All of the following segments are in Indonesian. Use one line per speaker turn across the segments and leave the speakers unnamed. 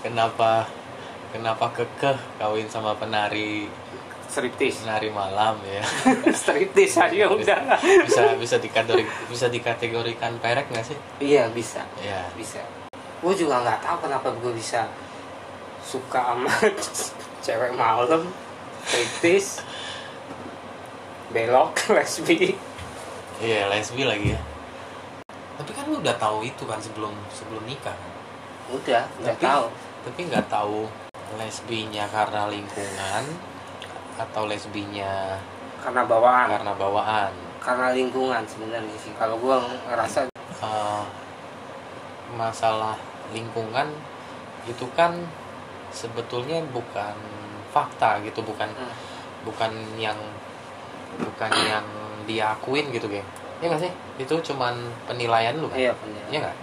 kenapa kenapa kekeh kawin sama penari
striptis
penari malam ya?
Striptis aja udah.
bisa bisa dikategori bisa dikategorikan perek nggak sih?
Iya bisa.
Ya
bisa. Gue juga nggak tahu kenapa gue bisa suka sama cewek malam striptis belok lesbi.
Iya lesbi lagi ya. Tapi kan lu udah tahu itu kan sebelum sebelum nikah. Kan?
udah
Tapi-
tahu
tapi nggak tahu lesbinya karena lingkungan atau lesbinya
karena bawaan.
Karena bawaan.
Karena lingkungan sebenarnya sih. Kalau gue ngerasa
Eh, masalah lingkungan itu kan sebetulnya bukan fakta gitu bukan
Hmm.
bukan yang bukan yang diakuin gitu geng. Ya nggak sih? Itu cuman penilaian lu kan
iya penilaian.
Ya nggak?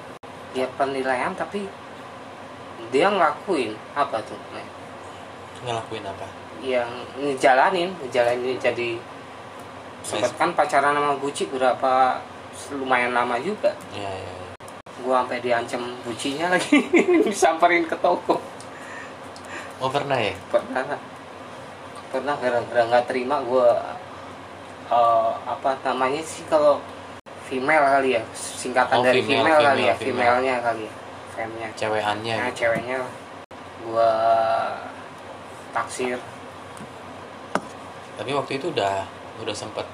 Ya penilaian tapi dia ngelakuin apa tuh
ngelakuin apa?
Yang ngejalanin ngejalanin jadi sempet kan pacaran sama Buci berapa lumayan lama juga.
Ya ya, ya.
gua sampai diancam bucinya lagi disamperin ke toko.
Oh pernah ya?
Pernah pernah gara-gara nggak terima gua eh, apa namanya sih kalau female kali ya singkatan
Oh,
dari
female,
female, kali ya
female, female.
femalenya kali ya femnya
cewekannya
nah
gitu.
ceweknya gua taksir
tapi waktu itu udah udah sempet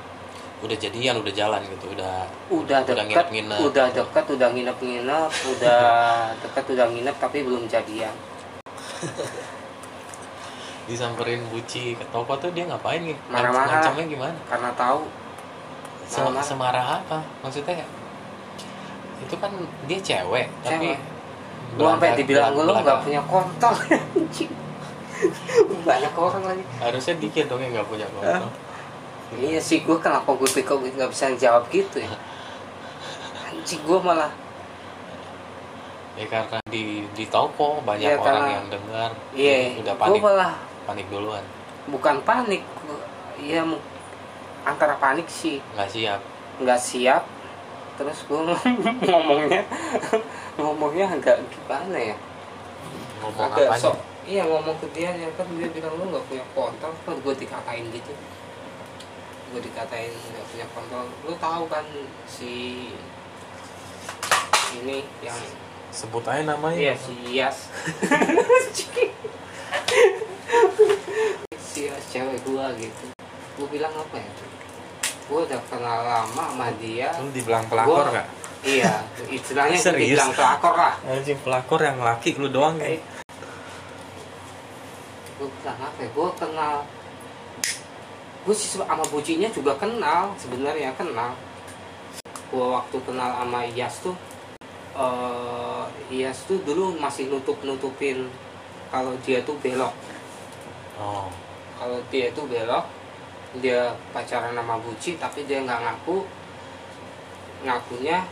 udah jadian udah jalan gitu udah
udah
Udah
deket
nginep-nginep.
udah deket udah nginep-nginep udah deket udah nginep tapi belum jadian
disamperin buci ke toko tuh dia ngapain nih
Marah-marah.
ngancamnya gimana
karena tahu Marah-marah.
semarah apa maksudnya itu kan dia cewek, tapi
gua sampai dibilang lu
belakang-
nggak punya kontol. Banyak orang lagi.
Harusnya dikit dong yang nggak punya kontol.
Iya sih gua kenapa gue pikir nggak bisa jawab gitu ya? Anjing gua malah
ya karena di di toko banyak
Iya,
orang
karena-
yang dengar.
iya
udah panik.
malah
panik duluan.
Bukan panik iya mu- antara panik sih.
Nggak siap.
Nggak siap. Terus gue ngomongnya ngomongnya agak gimana ya?
Ngomong
agak
apanya?
sok. Iya ngomong ke dia ya kan dia bilang lu nggak punya kontol. Kan gue dikatain gitu? Gue dikatain nggak punya kontol. Lu tahu kan si ini yang
sebut aja namanya.
Iya si Yas. Si Yas cewek gua gitu. Gue bilang apa ya? Gue udah kenal lama sama dia.
Lu dibilang pelakor
Gua-
nggak
iya istilahnya
Serius?
dibilang pelakor lah.
Anjing pelakor yang laki lu doang ya?
Gue bilang apa ya? Gue kenal gue sih sama bucinya juga kenal sebenarnya kenal. Gue waktu kenal sama Iyas tuh eh Iyas tuh dulu masih nutup nutupin kalau dia tuh belok.
Oh.
Kalau dia tuh belok dia pacaran sama Buci tapi dia nggak ngaku. Ngakunya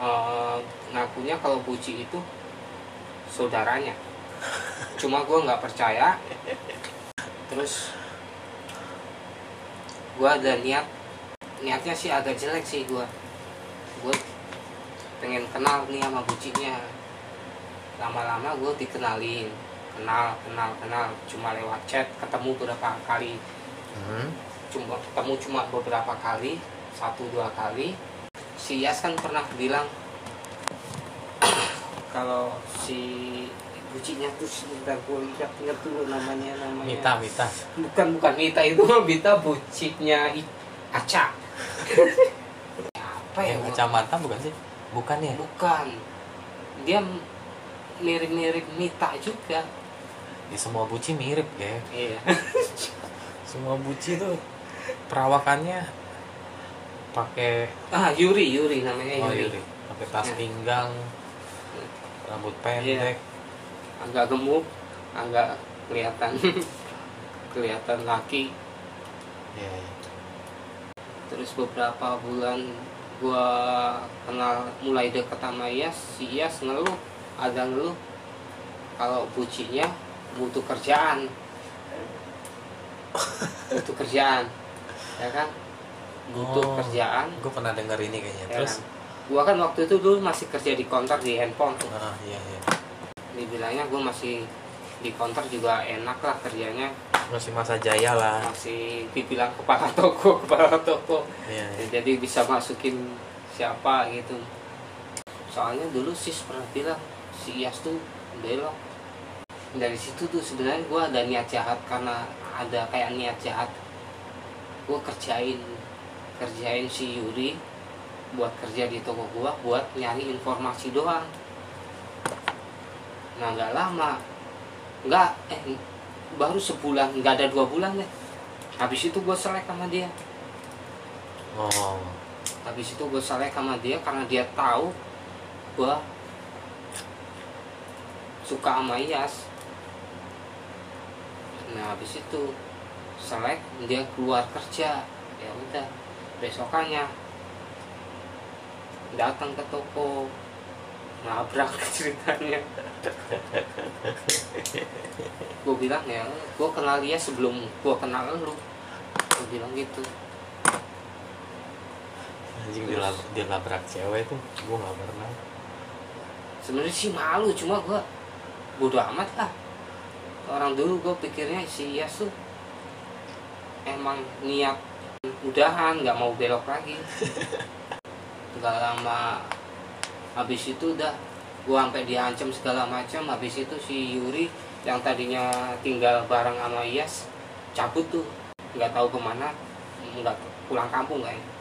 eh, ngakunya kalau Buci itu saudaranya. Cuma gue nggak percaya. Terus gue ada niat niatnya sih agak jelek sih gue gue pengen kenal nih sama Bucinya lama-lama gue dikenalin. Kenal kenal kenal. Cuma lewat chat ketemu beberapa kali.
Hmm.
cuma ketemu cuma beberapa kali satu dua kali si Yas kan pernah bilang kalau si bucinya tuh sebentar gue ingat ingat dulu namanya namanya.
Mita Mita.
Bukan bukan Mita itu mah Mita bucinya Aca. Apa ya?
Yang
gua-
kacamata bukan sih? Bukan ya?
Bukan. Dia mirip-mirip Mita juga.
Ya semua buci mirip ya.
Iya.
Semua buci tuh perawakannya pakai
ah Yuri Yuri namanya
oh,
Yuri.
Yuri. pakai tas
Ya.
pinggang rambut pendek.
Agak gemuk agak kelihatan kelihatan laki.
Ya ya.
terus beberapa bulan gua kenal mulai deket sama Iyas si Iyas ngeluh ada ngeluh. Kalau bucinya butuh kerjaan. Butuh kerjaan ya kan butuh
Oh.
kerjaan.
Gue pernah denger ini kayaknya.
Ya
terus?
kan? gua kan waktu itu dulu masih kerja di konter di handphone tuh.
Ah iya iya.
Dibilangnya gue masih di counter juga enak lah kerjanya.
Masih masa jaya lah.
Masih dibilang kepala toko kepala toko.
Iya, iya.
jadi bisa masukin siapa gitu. Soalnya dulu sis pernah bilang si Iyas tuh belok. Dari situ tuh sebenarnya gue ada niat jahat karena ada kayak niat jahat. Gue kerjain kerjain si Yuri buat kerja di toko gua buat nyari informasi doang. Nah nggak lama nggak eh baru sebulan nggak ada dua bulan deh. Habis itu gue selek sama dia.
Oh.
Habis itu gue selek sama dia karena dia tahu gue suka sama Iyas nah habis itu selek dia keluar kerja. Ya udah besokannya. Datang ke toko nabrak ceritanya. Gue bilang ya gue kenal dia sebelum gue kenal lu. Gue bilang gitu.
Anjing dia labrak cewek tuh gue nggak pernah.
Sebenarnya sih malu cuma gue bodoh amat lah. Orang dulu gue pikirnya si Iyas tuh emang niat udahan nggak mau belok lagi. Nggak lama habis itu udah gue sampai diancam segala macam. Habis itu si Yuri yang tadinya tinggal bareng sama Iyas cabut tuh. Nggak tahu ke mana nggak pulang kampung kayaknya.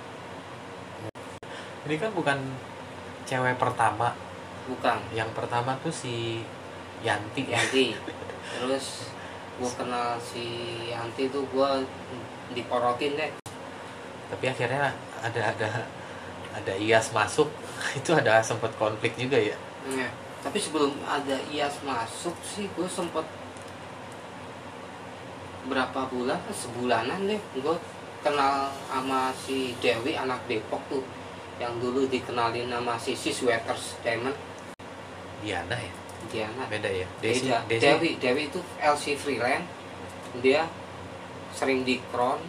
Ini kan bukan cewek pertama.
Bukan.
Yang pertama tuh si Yanti. Ya
Yanti. Terus gue kenal si Yanti tuh gue diporotin deh
tapi akhirnya ada ada ada Iyas masuk. Itu ada sempat konflik juga ya?
Iya. tapi sebelum ada Iyas masuk sih gue sempet berapa bulan sebulanan deh gue kenal sama si Dewi anak Depok tuh yang dulu dikenalin nama si si Sweaters Diamond.
Diana ya?
Diana.
Beda ya? Desi,
Beda.
Desi
Dewi Dewi itu LC Freelance dia sering di Kron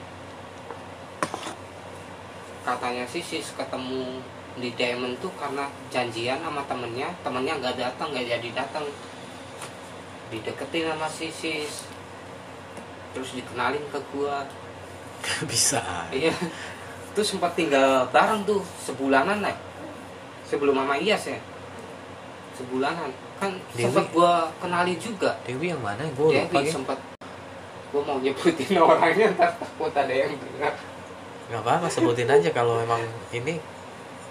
katanya sih sis ketemu di Diamond tuh karena janjian sama temennya temennya nggak datang nggak jadi datang. Dideketin sama si sis terus dikenalin ke gua.
Bisa.
Iya. Terus sempat tinggal bareng tuh sebulanan lah sebelum mama Iyas ya. Sebulanan. Kan sempat gua kenalin juga.
Dewi yang mana? Lupa
Dewi
ya.
sempat gue mau nyebutin orangnya ntar takut ada yang dengar
nggak apa-apa sebutin aja kalau emang ini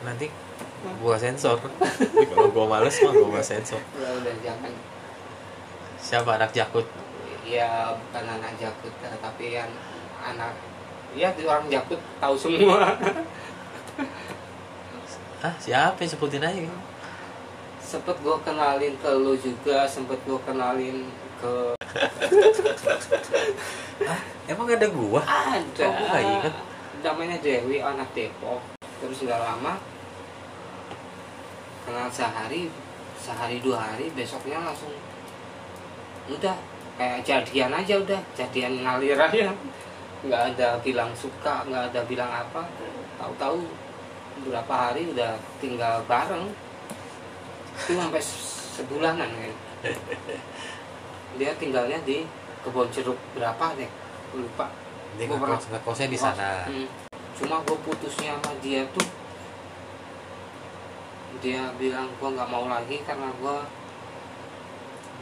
nanti gua sensor. Kalau gua males mah gua sensor.
Udah udah jangan.
Siapa anak jakut?
Ya bukan anak jakut tapi yang anak ya orang jakut tahu semua.
Ah siapa sebutin aja?
Sempet gue kenalin ke lu juga sempet gue kenalin ke
emang ada gua?
Ada.
Oh, gua nggak inget.
Namanya Dewi anak Depok. Terus nggak lama kenal sehari sehari dua hari besoknya langsung udah kayak jadian aja udah jadian ngalir aja. Nggak ada bilang suka nggak ada bilang apa. Tahu-tahu berapa hari udah tinggal bareng. Itu sampai sebulanan kan dia tinggalnya di kebun jeruk berapa deh? Lupa
dia
Gua pernah-
ngekos ngekosnya di sana.
Hmm. Cuma gue putusnya sama dia tuh dia bilang gue nggak mau lagi karena gue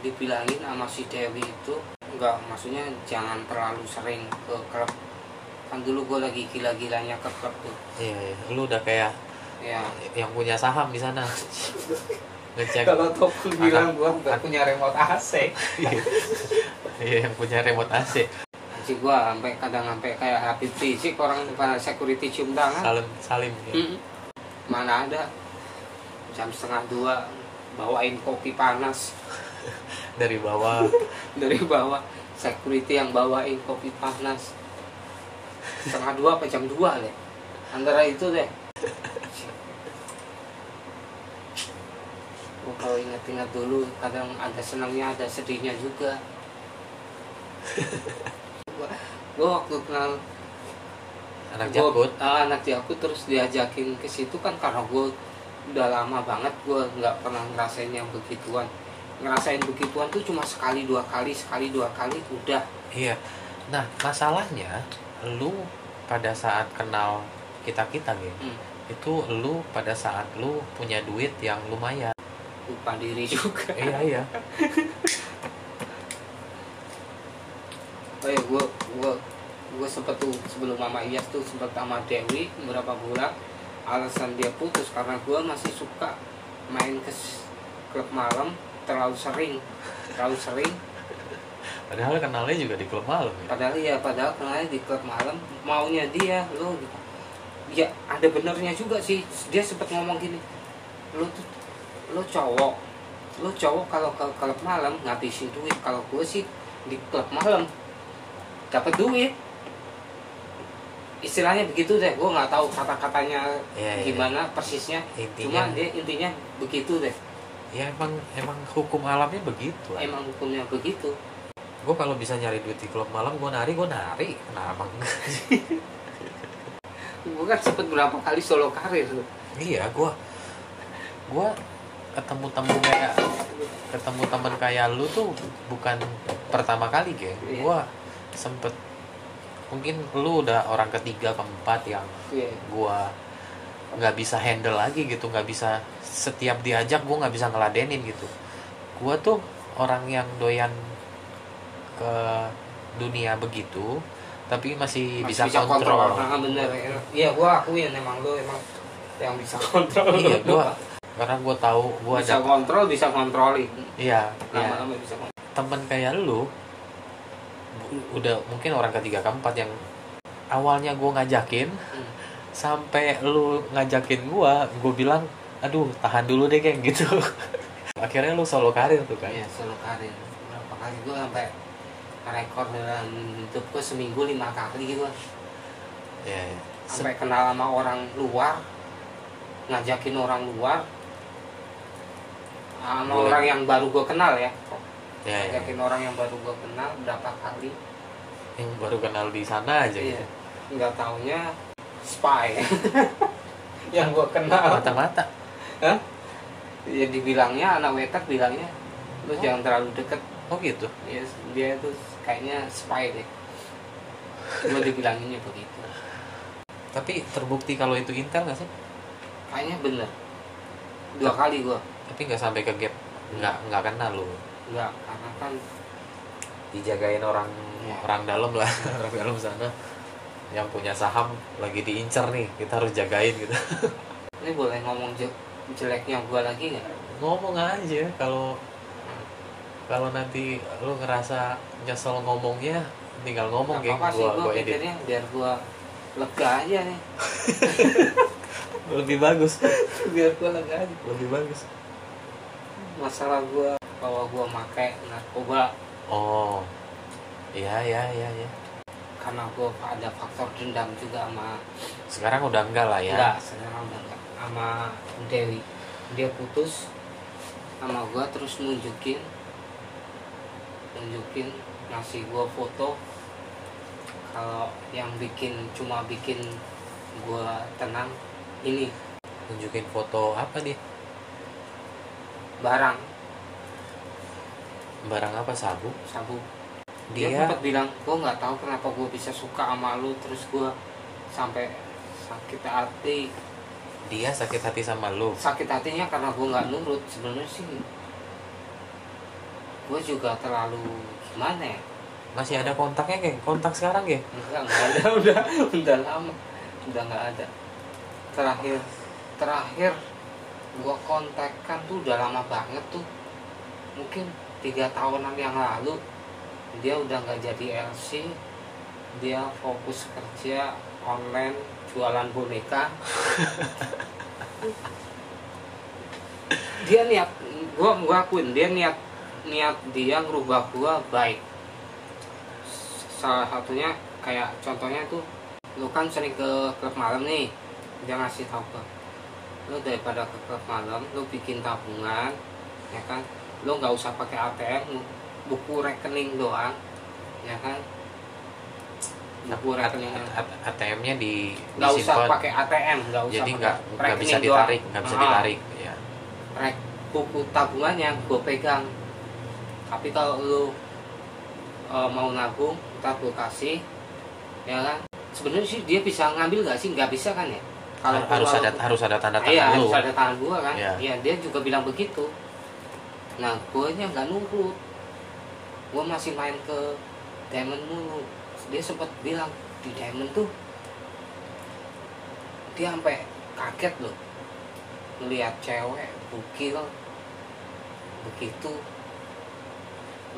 dibilangin sama si Dewi itu nggak maksudnya jangan terlalu sering ke klub. Kan dulu gue lagi gila-gilanya ke klub tuh.
Iya, iya. lu udah kayak
ya
yang punya saham di sana. Ngecek.
Kalau Topul bilang gue nggak punya remote AC
iya yang punya remote AC
sih gue sampai kadang sampai kayak Habib Rizik orang pada security cium tangan.
Salim salim ya.
Mm-mm. Mana ada. Jam setengah dua bawain kopi panas.
Dari bawah.
Dari bawah. Security yang bawain kopi panas. Setengah dua apa jam dua deh antara itu deh Gua kalau ingat-ingat dulu kadang ada senangnya ada sedihnya juga gua, gua waktu kenal
anak
Gua-
jakut.
ah, anak jakut terus diajakin ke situ kan karena gue udah lama banget gue nggak pernah ngerasain yang begituan. Ngerasain begituan tuh cuma sekali dua kali sekali dua kali udah.
Iya. Nah masalahnya lu pada saat kenal kita kita gitu
Hmm.
itu lu pada saat lu punya duit yang lumayan.
Lupa diri juga.
Iya iya
oh ya gue gue gue sempet tuh sebelum mama Iyas tuh sempet sama Dewi beberapa bulan. Alasan dia putus karena gue masih suka main ke klub malam terlalu sering terlalu sering.
Padahal kenalnya juga di klub malam ya?
Padahal ya padahal kenalnya di klub malam. Maunya dia lo gitu. Ya ada benernya juga sih. Dia sempet ngomong gini lo tuh lo cowok. Lo cowok kalau ke klub malam ngabisin duit. Kalau gue sih di klub malam dapat duit istilahnya begitu deh gue nggak tahu kata-katanya
iya.
gimana persisnya
intinya
cuma dia intinya begitu deh
ya emang emang hukum alamnya begitu lah.
emang hukumnya begitu
gue kalau bisa nyari duit di klub malam gue nari gue nari kenapa enggak
gue kan sempet berapa kali solo karir tuh.
iya gue gue ketemu temen kayak ketemu temen kayak lu tuh bukan pertama kali ge
Iya.
gue sempet. Mungkin lu udah orang ketiga keempat yang
Iya.
gue nggak bisa handle lagi gitu nggak bisa setiap diajak gue nggak bisa ngeladenin gitu. Gue tuh orang yang doyan ke dunia begitu tapi masih,
Masih
bisa, kontrol,
Nah, bener iya gua akuin emang lu emang yang bisa kontrol.
Iya gue karena gue tahu gue
bisa
ada
kontrol bisa kontrolin
iya iya.
lama-lama bisa kontrol
temen kayak lu udah mungkin orang ketiga keempat yang awalnya gue ngajakin
Hmm.
sampai lu ngajakin gue gue bilang aduh tahan dulu deh kayak gitu akhirnya lu solo karir tuh kan
iya solo karir berapa kali gua sampai rekor dalam hidup gua seminggu lima kali gitu
ya, ya.
Sampai kenal sama orang luar ngajakin orang luar sama
Boleh.
orang yang baru gua kenal ya
ya, ya.
ngajakin orang yang baru gua kenal berapa kali
yang baru kenal di sana aja
iya
gitu
nggak taunya spy yang gua kenal
mata-mata
Hah? Ya dibilangnya anak wetak bilangnya lu
Oh.
jangan terlalu deket.
oh gitu
Ya, dia tuh kayaknya spy deh. Gua dibilanginnya begitu.
tapi terbukti kalau itu intel nggak sih
Kayaknya bener. Dua kali gua.
tapi nggak sampai ke gap nggak nggak kenal lu
Enggak, karena kan
dijagain orang
Iya.
orang dalam lah orang dalam sana yang punya saham lagi diincar nih kita harus jagain gitu
ini boleh ngomong je- jeleknya gua lagi nggak?
ngomong aja kalau kalau nanti lu ngerasa nyesel ngomongnya tinggal ngomong
apa-apa sih
gua
gua
edit
pikirnya biar gua lega aja nih.
lebih bagus
biar gua lega aja.
lebih bagus
Masalah gua bahwa gua make narkoba
oh iya iya iya iya.
Karena gua ada faktor dendam juga sama
sekarang udah enggak lah ya.
Enggak, sekarang udah enggak. Sama Dewi. Dia putus sama gua terus nunjukin nunjukin ngasih gua foto. Kalau yang bikin cuma bikin gua tenang ini.
Tunjukin foto apa dia?
Barang
barang apa? Sabu?
Sabu. Dia,
dia
sempat bilang gua nggak tahu kenapa gua bisa suka sama lu. Terus gua sampai sakit hati.
Dia sakit hati sama lu?
Sakit hatinya karena gue nggak nurut. Sebenarnya sih gue juga terlalu gimana ya?
Masih ada kontaknya kayak kontak sekarang ya
enggak nggak ada. Udah udah lama. Udah nggak ada. Terakhir terakhir gue kontakkan tuh udah lama banget tuh. Mungkin tiga tahunan yang lalu dia udah nggak jadi LC dia fokus kerja online jualan boneka. Dia niat gua gua akuin dia niat niat dia ngerubah gua baik. Salah satunya kayak contohnya tuh lu kan sering ke klub malam nih dia ngasih tahu ke lu daripada ke klub malam lu bikin tabungan ya kan lu nggak usah pakai ATM buku rekening doang ya kan? Buku rekening.
ATM-nya di
nggak usah pakai ATM nggak usah
jadi nggak nggak bisa ditarik nggak bisa
Ah,
ditarik ya.
Rek buku tabungannya gue pegang. Tapi kalau lu eh, mau nabung ntar gue kasih ya kan? Sebenarnya sih dia bisa ngambil nggak sih? Nggak bisa kan ya?
Harus
kalau-
ada harus ada tanda tangan
iya harus ada tangan gua kan?
Iya.
iya dia juga bilang begitu nah gue nya nggak nurut. Gue masih main ke diamond mulu. Dia sempat bilang di diamond tuh dia sampai kaget loh. Melihat cewek bukil begitu.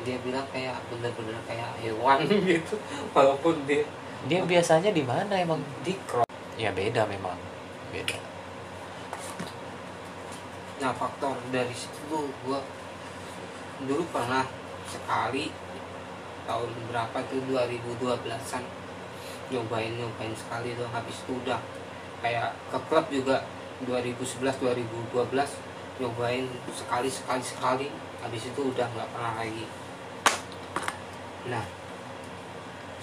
Dia bilang kayak bener-bener kayak hewan gitu walaupun dia
dia biasanya di mana emang?
Di crop
ya beda memang. Beda.
Nah faktor dari situ gue dulu pernah sekali tahun berapa tuh 2012an nyobain nyobain sekali tuh. Habis itu udah kayak ke klub juga 2011 2012 nyobain sekali sekali sekali. Habis itu udah nggak pernah lagi. Nah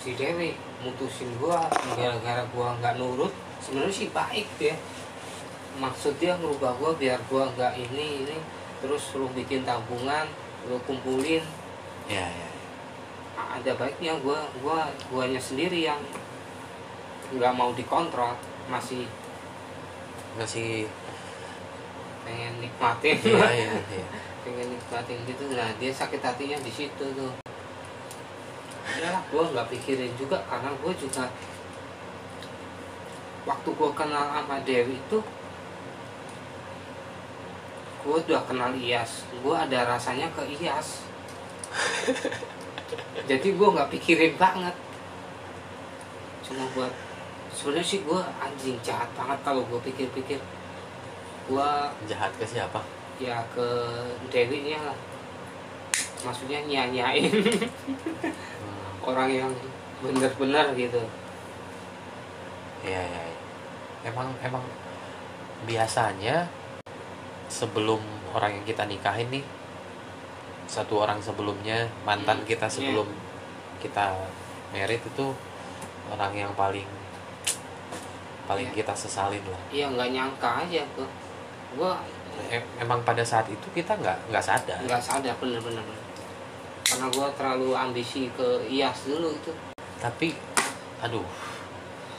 si Dewi mutusin gua gara-gara gua nggak nurut sebenarnya sih baik ya. Maksud dia ngerubah gua biar gua nggak ini ini. Terus lu bikin tabungan lu kumpulin.
Ya ya
ada baiknya gua gua guanya sendiri yang nggak mau dikontrol masih
masih
pengen nikmatin.
Iya iya iya.
Pengen nikmatin gitu. Nah dia sakit hatinya di situ tuh. Ya gua nggak pikirin juga karena gua juga waktu gua kenal sama Dewi itu gua udah kenal Iyas gua ada rasanya ke Iyas jadi gua nggak pikirin banget. Cuma buat sebenarnya sih gua anjing jahat banget kalau gua pikir-pikir. Gua
jahat ke siapa?
Ya ke Dewi nya lah. Maksudnya nyanyain
hmm.
orang yang benar-benar gitu.
Iya, iya, iya. Emang emang biasanya sebelum orang yang kita nikahin nih satu orang sebelumnya mantan
Hmm,
kita sebelum kita merit itu orang yang paling paling
Iya.
kita sesalin lah.
iya nggak nyangka aja gua gua
Em- emang pada saat itu kita nggak nggak sadar.
nggak sadar bener-bener karena gua terlalu ambisi ke Iyas dulu itu
Tapi aduh,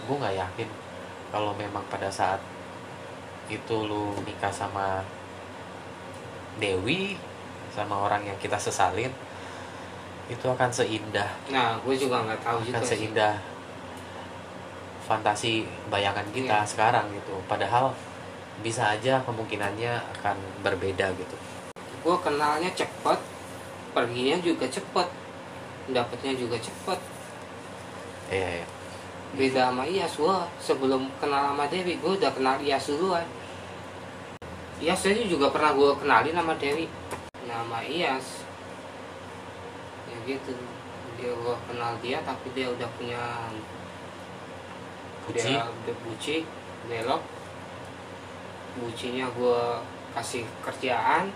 gue nggak yakin kalau memang pada saat itu lu nikah sama Dewi sama orang yang kita sesalin itu akan seindah.
Nah gue juga nggak tahu
akan
sih.
seindah fantasi bayangan kita
Iya.
sekarang gitu. Padahal bisa aja kemungkinannya akan berbeda gitu.
Gua kenalnya cepet perginya juga cepet dapetnya juga cepet.
Iya iya.
Beda sama Iyas gua sebelum kenal sama Dewi gua udah kenal Iyas duluan Iyas aja juga pernah gua kenalin sama Dewi. Nama Iyas ya gitu. Dia gua kenal dia tapi dia udah punya
Buci.
dia udah buci belok. Bucinya gua kasih kerjaan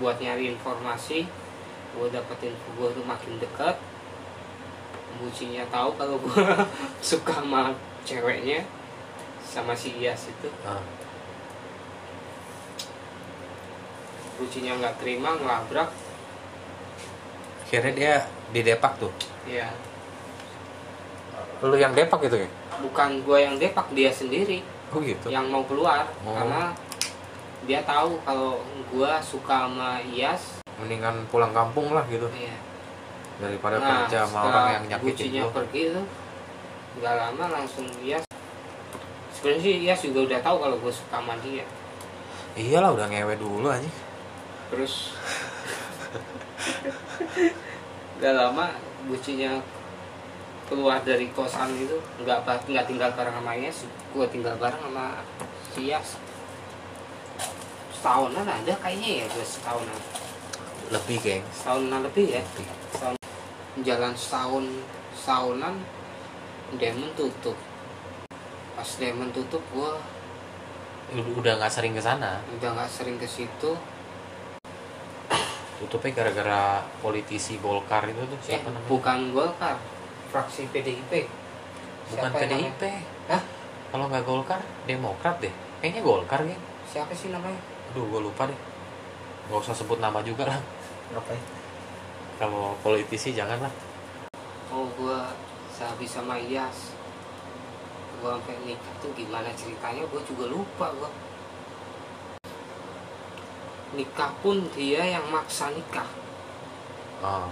buat nyari informasi. Gua dapetin gua tuh makin deket. Bucinya tahu kalau gua suka sama ceweknya sama si Iyas itu.
Ah,
bucinya nggak terima ngelabrak.
Akhirnya dia di Depak tuh?
Ya
lu yang Depak gitu ya?
Bukan gua yang depak dia sendiri.
Oh gitu?
Yang mau keluar
Oh.
karena dia tahu kalau gua suka sama Iyas
mendingan pulang kampung lah gitu.
Ya
daripada
nah
kerja sama orang yang nyakitin
bucinya
gua.
pergi tuh nggak lama langsung Iyas sebenarnya sih Iyas juga udah tahu kalau gua suka sama dia.
Iyalah udah ngewe dulu aja
terus. Gak lama bucinya keluar dari kosan itu nggak nggak tinggal bareng sama Yes gue tinggal bareng sama si Yas setahunan ada kayaknya ya gue setahunan.
Lebih geng
setahunan lebih ya?
Lebih.
setahun jalan setahun setahunan Demon tutup. Pas Demon tutup gue
Udah- udah nggak sering ke sana?
Udah nggak sering ke situ
tutupnya gara-gara politisi Golkar itu tuh
eh,
siapa namanya?
bukan Golkar fraksi PDIP
bukan
Siapa
PDIP
Hah?
kalau nggak Golkar Demokrat deh. Kayaknya Golkar geng
siapa sih namanya?
Aduh gue lupa deh. Nggak usah sebut nama juga lah.
Ngapain
kalau politisi janganlah.
Oh gua sehabis sama Iyas gua sampai nikah tuh gimana ceritanya gua juga lupa gua nikah pun dia yang maksa nikah.
Oh,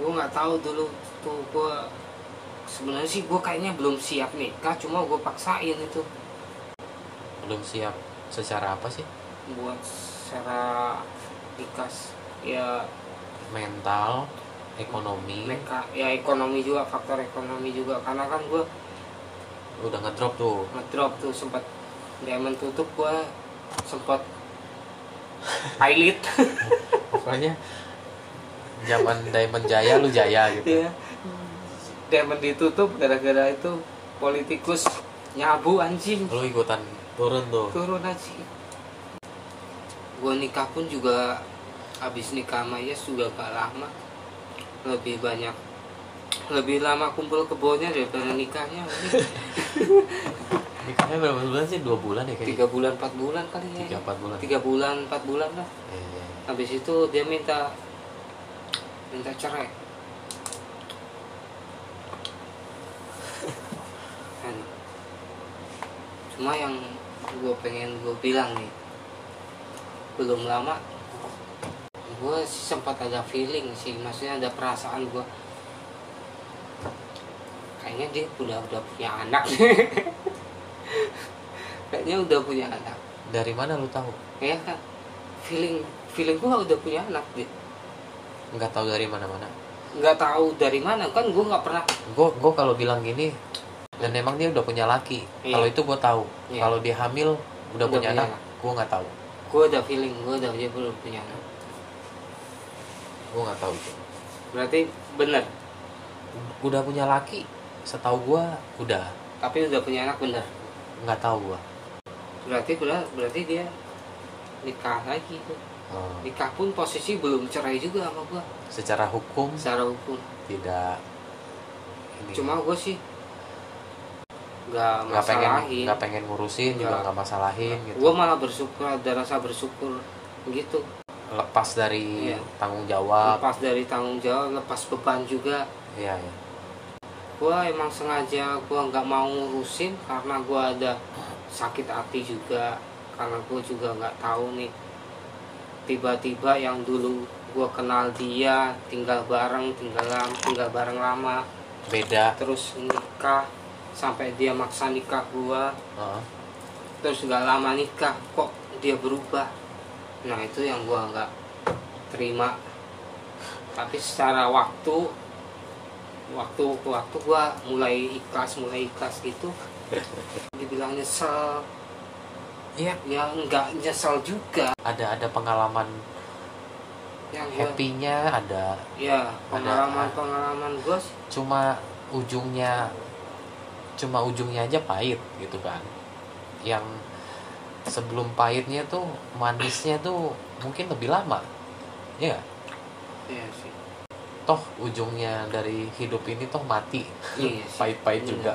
gua nggak tahu dulu tuh gua sebenarnya sih gua kayaknya belum siap nikah cuma gua paksain itu.
Belum siap secara apa sih?
Buat secara nikah ya.
Mental ekonomi.
Mereka ya ekonomi juga faktor ekonomi juga. Karena kan gua
udah ngedrop tuh.
ngedrop tuh sempat diamond tutup gua sempat pilot.
Pokoknya zaman Diamond Jaya lu jaya gitu.
Ya diamond ditutup gara-gara itu politikus nyabu anjing.
Lu ikutan turun tuh.
Turun aja. Gua nikah pun juga habis nikah sama Yes juga gak lama. Lebih banyak lebih lama kumpul kebunnya daripada nikahnya
nikahnya berapa bulan sih? Dua bulan ya kayaknya
tiga bulan empat bulan kali ya.
Tiga empat bulan.
Tiga bulan empat bulan lah.
Iya.
habis itu dia minta minta cerai. Cuma yang gue pengen gue bilang nih belum lama gue sih sempat ada feeling sih maksudnya ada perasaan gue kayaknya dia udah udah punya anak kayaknya udah punya anak.
Dari mana lu tahu?
Ya kan feeling feeling gua udah punya anak dia
nggak tahu dari mana mana
nggak tahu dari mana kan gua nggak pernah.
Gue gue kalau bilang gini dan emang dia udah punya laki.
Iya.
kalau itu gue tahu.
Iya.
kalau dia hamil udah,
Udah
punya
punya
anak
anak.
gue nggak tahu.
Gua ada feeling gua udah dia belum punya anak.
Gue nggak tahu itu.
Berarti bener.
Udah punya laki setahu gue udah.
Tapi udah punya anak bener
nggak tahu gue
berarti berarti dia nikah lagi tuh.
Hmm.
nikah pun posisi belum cerai juga sama gua.
Secara hukum?
Secara hukum.
Tidak. Ini,
cuma gua sih nggak
nggak pengen
masalahin.
nggak pengen ngurusin juga
Nggak.
masalahin gitu.
gua malah bersyukur ada rasa bersyukur gitu.
Lepas dari
Iya.
tanggung jawab.
Lepas dari tanggung jawab lepas beban juga.
Iya ya
gua emang sengaja gua nggak mau ngurusin karena gua ada sakit hati juga karena gua juga nggak tahu nih. Tiba-tiba yang dulu gua kenal dia tinggal bareng tinggal lama tinggal bareng lama.
Beda.
Terus nikah sampai dia maksa nikah gua.
Heeh.
terus nggak lama nikah kok dia berubah? Nah itu yang gua nggak terima. Tapi secara waktu waktu waktu gua mulai ikhlas mulai ikhlas gitu. Dibilang nyesel.
Iya.
Ya nggak nyesel juga.
Ada ada pengalaman
yang
happy-nya ada
ya pengalaman pengalaman gua sih.
Cuma ujungnya cuma ujungnya aja pahit gitu kan. Yang sebelum pahitnya tuh manisnya tuh mungkin lebih lama. Ya
iya sih
toh ujungnya dari hidup ini toh mati.
Iya
pahit-pahit
Bener.
juga